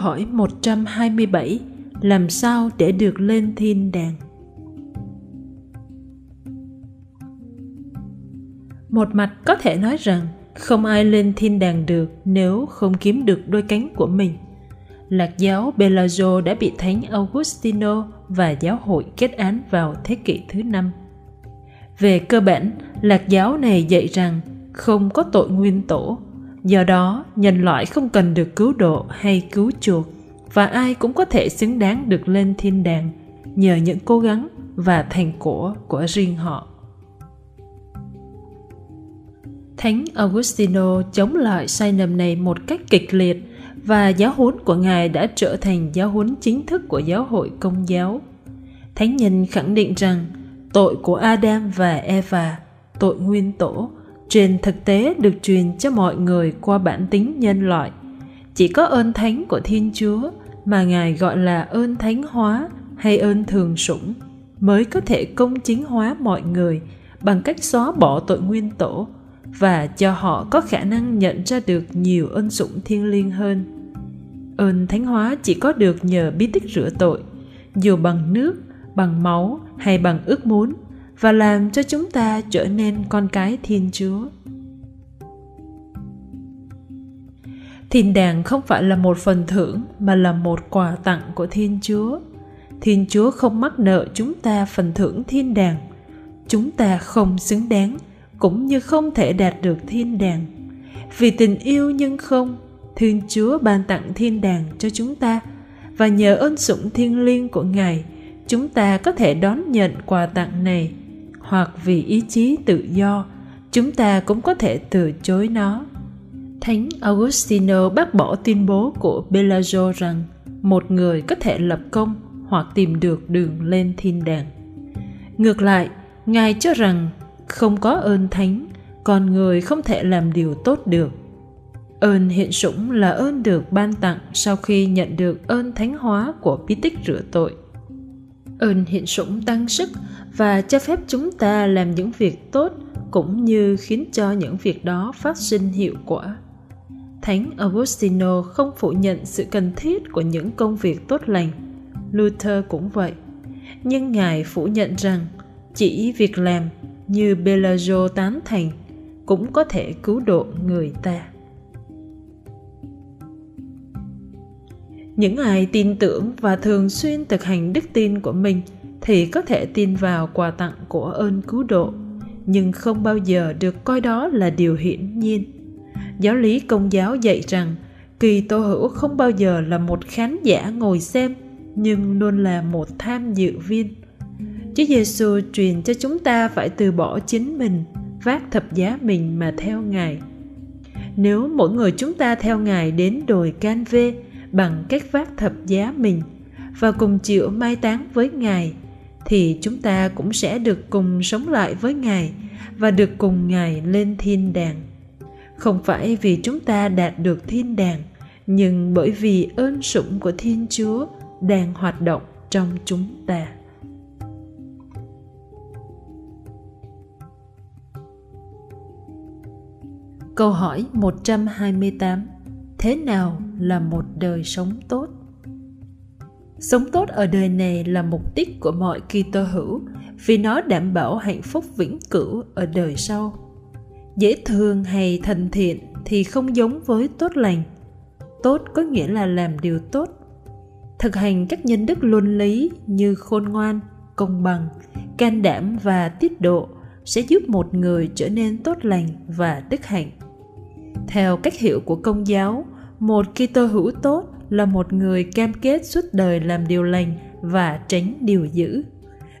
Hỏi 127 Làm sao để được lên thiên đàng? Một mặt có thể nói rằng không ai lên thiên đàng được nếu không kiếm được đôi cánh của mình. Lạc giáo Bellagio đã bị Thánh Augustino và giáo hội kết án vào thế kỷ thứ năm. Về cơ bản, lạc giáo này dạy rằng không có tội nguyên tổ do đó, nhân loại không cần được cứu độ hay cứu chuộc, và ai cũng có thể xứng đáng được lên thiên đàng nhờ những cố gắng và thành 果 của riêng họ. Thánh augustino chống lại sai lầm này một cách kịch liệt, và giáo huấn của ngài đã trở thành giáo huấn chính thức của giáo hội công giáo. Thánh nhân khẳng định rằng tội của adam và eva, tội nguyên tổ trên thực tế được truyền cho mọi người qua bản tính nhân loại. Chỉ có ơn thánh của thiên chúa mà ngài gọi là ơn thánh hóa hay ơn thường sủng mới có thể công chính hóa mọi người bằng cách xóa bỏ tội nguyên tổ và cho họ có khả năng nhận ra được nhiều ơn sủng thiêng liêng hơn. Ơn thánh hóa chỉ có được nhờ bí tích rửa tội, dù bằng nước, bằng máu hay bằng ước muốn và làm cho chúng ta trở nên con cái thiên chúa. Thiên đàng không phải là một phần thưởng, mà là một quà tặng của thiên chúa. Thiên chúa không mắc nợ chúng ta phần thưởng thiên đàng. Chúng ta không xứng đáng, cũng như không thể đạt được thiên đàng. Vì tình yêu nhưng không, thiên chúa ban tặng thiên đàng cho chúng ta, và nhờ ơn sủng thiêng liêng của ngài, chúng ta có thể đón nhận quà tặng này hoặc vì ý chí tự do, chúng ta cũng có thể từ chối nó. Thánh augustino bác bỏ tuyên bố của bellagio rằng một người có thể lập công hoặc tìm được đường lên thiên đàng. Ngược lại, ngài cho rằng không có ơn thánh con người không thể làm điều tốt được. Ơn hiện sủng là ơn được ban tặng sau khi nhận được ơn thánh hóa của bí tích rửa tội. Ơn hiện sủng tăng sức và cho phép chúng ta làm những việc tốt cũng như khiến cho những việc đó phát sinh hiệu quả. Thánh augustino không phủ nhận sự cần thiết của những công việc tốt lành. Luther cũng vậy. Nhưng ngài phủ nhận rằng chỉ việc làm như bellagio tán thành cũng có thể cứu độ người ta. Những ai tin tưởng và thường xuyên thực hành đức tin của mình thì có thể tin vào quà tặng của ơn cứu độ nhưng không bao giờ được coi đó là điều hiển nhiên giáo lý công giáo dạy rằng kỳ tô hữu không bao giờ là một khán giả ngồi xem nhưng luôn là một tham dự viên Chúa Giêsu truyền cho chúng ta phải từ bỏ chính mình, vác thập giá mình mà theo Ngài. Nếu mỗi người chúng ta theo Ngài đến đồi Can Vê bằng cách vác thập giá mình và cùng chịu mai táng với Ngài, thì chúng ta cũng sẽ được cùng sống lại với Ngài và được cùng Ngài lên thiên đàng. Không phải vì chúng ta đạt được thiên đàng, nhưng bởi vì ơn sủng của Thiên Chúa đang hoạt động trong chúng ta. Câu hỏi 128 thế nào là một đời sống tốt sống tốt ở đời này là mục đích của mọi Kitô hữu, vì nó đảm bảo hạnh phúc vĩnh cửu ở đời sau. Dễ thương hay thân thiện thì không giống với tốt lành. Tốt có nghĩa là làm điều tốt. Thực hành các nhân đức luân lý như khôn ngoan, công bằng, can đảm và tiết độ sẽ giúp một người trở nên tốt lành và đức hạnh. Theo cách hiểu của công giáo, một Kitô hữu tốt là một người cam kết suốt đời làm điều lành và tránh điều dữ.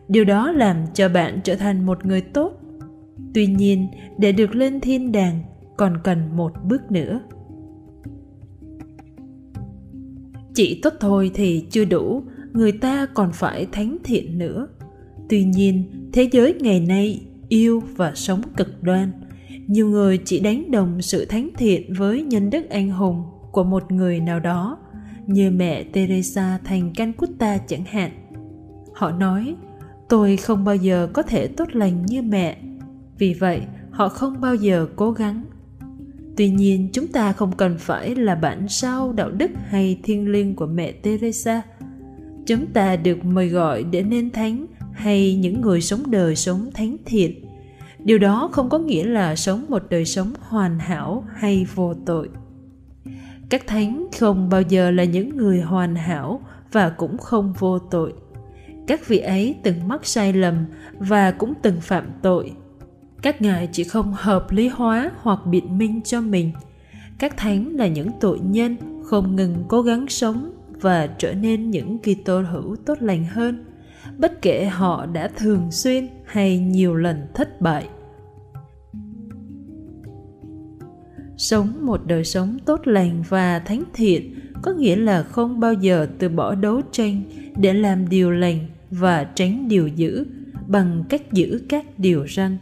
Điều đó làm cho bạn trở thành một người tốt. Tuy nhiên, để được lên thiên đàng, còn cần một bước nữa. Chỉ tốt thôi thì chưa đủ, người ta còn phải thánh thiện nữa. Tuy nhiên, thế giới ngày nay yêu và sống cực đoan. Nhiều người chỉ đánh đồng sự thánh thiện với nhân đức anh hùng của một người nào đó như mẹ teresa thành calcutta chẳng hạn. Họ nói, tôi không bao giờ có thể tốt lành như mẹ, vì vậy họ không bao giờ cố gắng. Tuy nhiên, chúng ta không cần phải là bản sao đạo đức hay thiêng liêng của mẹ teresa. Chúng ta được mời gọi để nên thánh hay những người sống đời sống thánh thiện. Điều đó không có nghĩa là sống một đời sống hoàn hảo hay vô tội các thánh không bao giờ là những người hoàn hảo và cũng không vô tội. Các vị ấy từng mắc sai lầm và cũng từng phạm tội. Các ngài chỉ không hợp lý hóa hoặc biện minh cho mình. Các thánh là những tội nhân không ngừng cố gắng sống và trở nên những Kitô hữu tốt lành hơn. Bất kể họ đã thường xuyên hay nhiều lần thất bại. Sống một đời sống tốt lành và thánh thiện có nghĩa là không bao giờ từ bỏ đấu tranh để làm điều lành và tránh điều dữ bằng cách giữ các điều răn.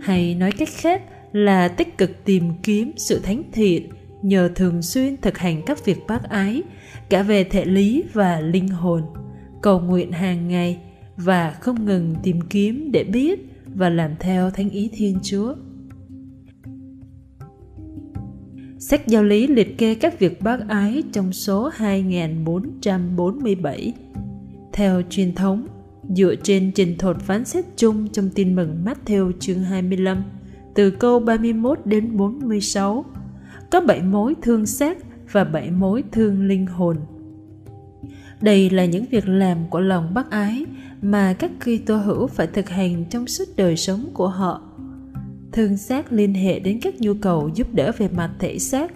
Hay nói cách khác là tích cực tìm kiếm sự thánh thiện nhờ thường xuyên thực hành các việc bác ái, cả về thể lý và linh hồn, cầu nguyện hàng ngày và không ngừng tìm kiếm để biết và làm theo thánh ý thiên chúa. Sách giáo lý liệt kê các việc bác ái trong số 2447. Theo truyền thống, dựa trên trình thuật phán xét chung trong tin mừng Matthew chương 25, từ câu 31 đến 46, có bảy mối thương xác và bảy mối thương linh hồn. Đây là những việc làm của lòng bác ái mà các Kitô hữu phải thực hành trong suốt đời sống của họ thương xác liên hệ đến các nhu cầu giúp đỡ về mặt thể xác.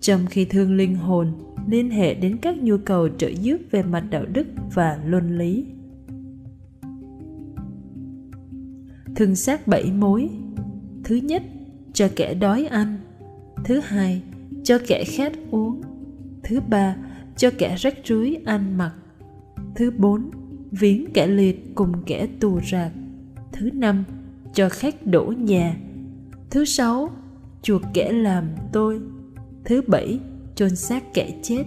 Trong khi thương linh hồn, liên hệ đến các nhu cầu trợ giúp về mặt đạo đức và luân lý. Thương xác bảy mối. Thứ nhất, cho kẻ đói ăn. Thứ hai, cho kẻ khát uống. Thứ ba, cho kẻ rách rưới ăn mặc. Thứ bốn, viếng kẻ liệt cùng kẻ tù rạc. Thứ năm cho khách đổ nhà. Thứ sáu chuộc kẻ làm tôi. Thứ bảy, chôn xác kẻ chết.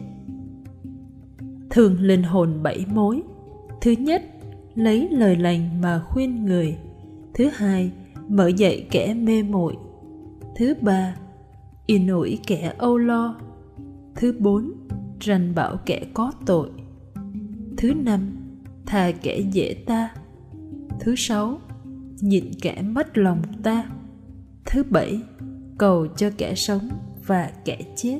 Thường linh hồn bảy mối. Thứ nhất, lấy lời lành mà khuyên người. Thứ hai, mở dậy kẻ mê muội. Thứ ba, yên ủi kẻ âu lo. Thứ bốn, rành bảo kẻ có tội. Thứ năm tha kẻ dễ ta. Thứ sáu nhịn kẻ mất lòng ta. Thứ bảy cầu cho kẻ sống và kẻ chết.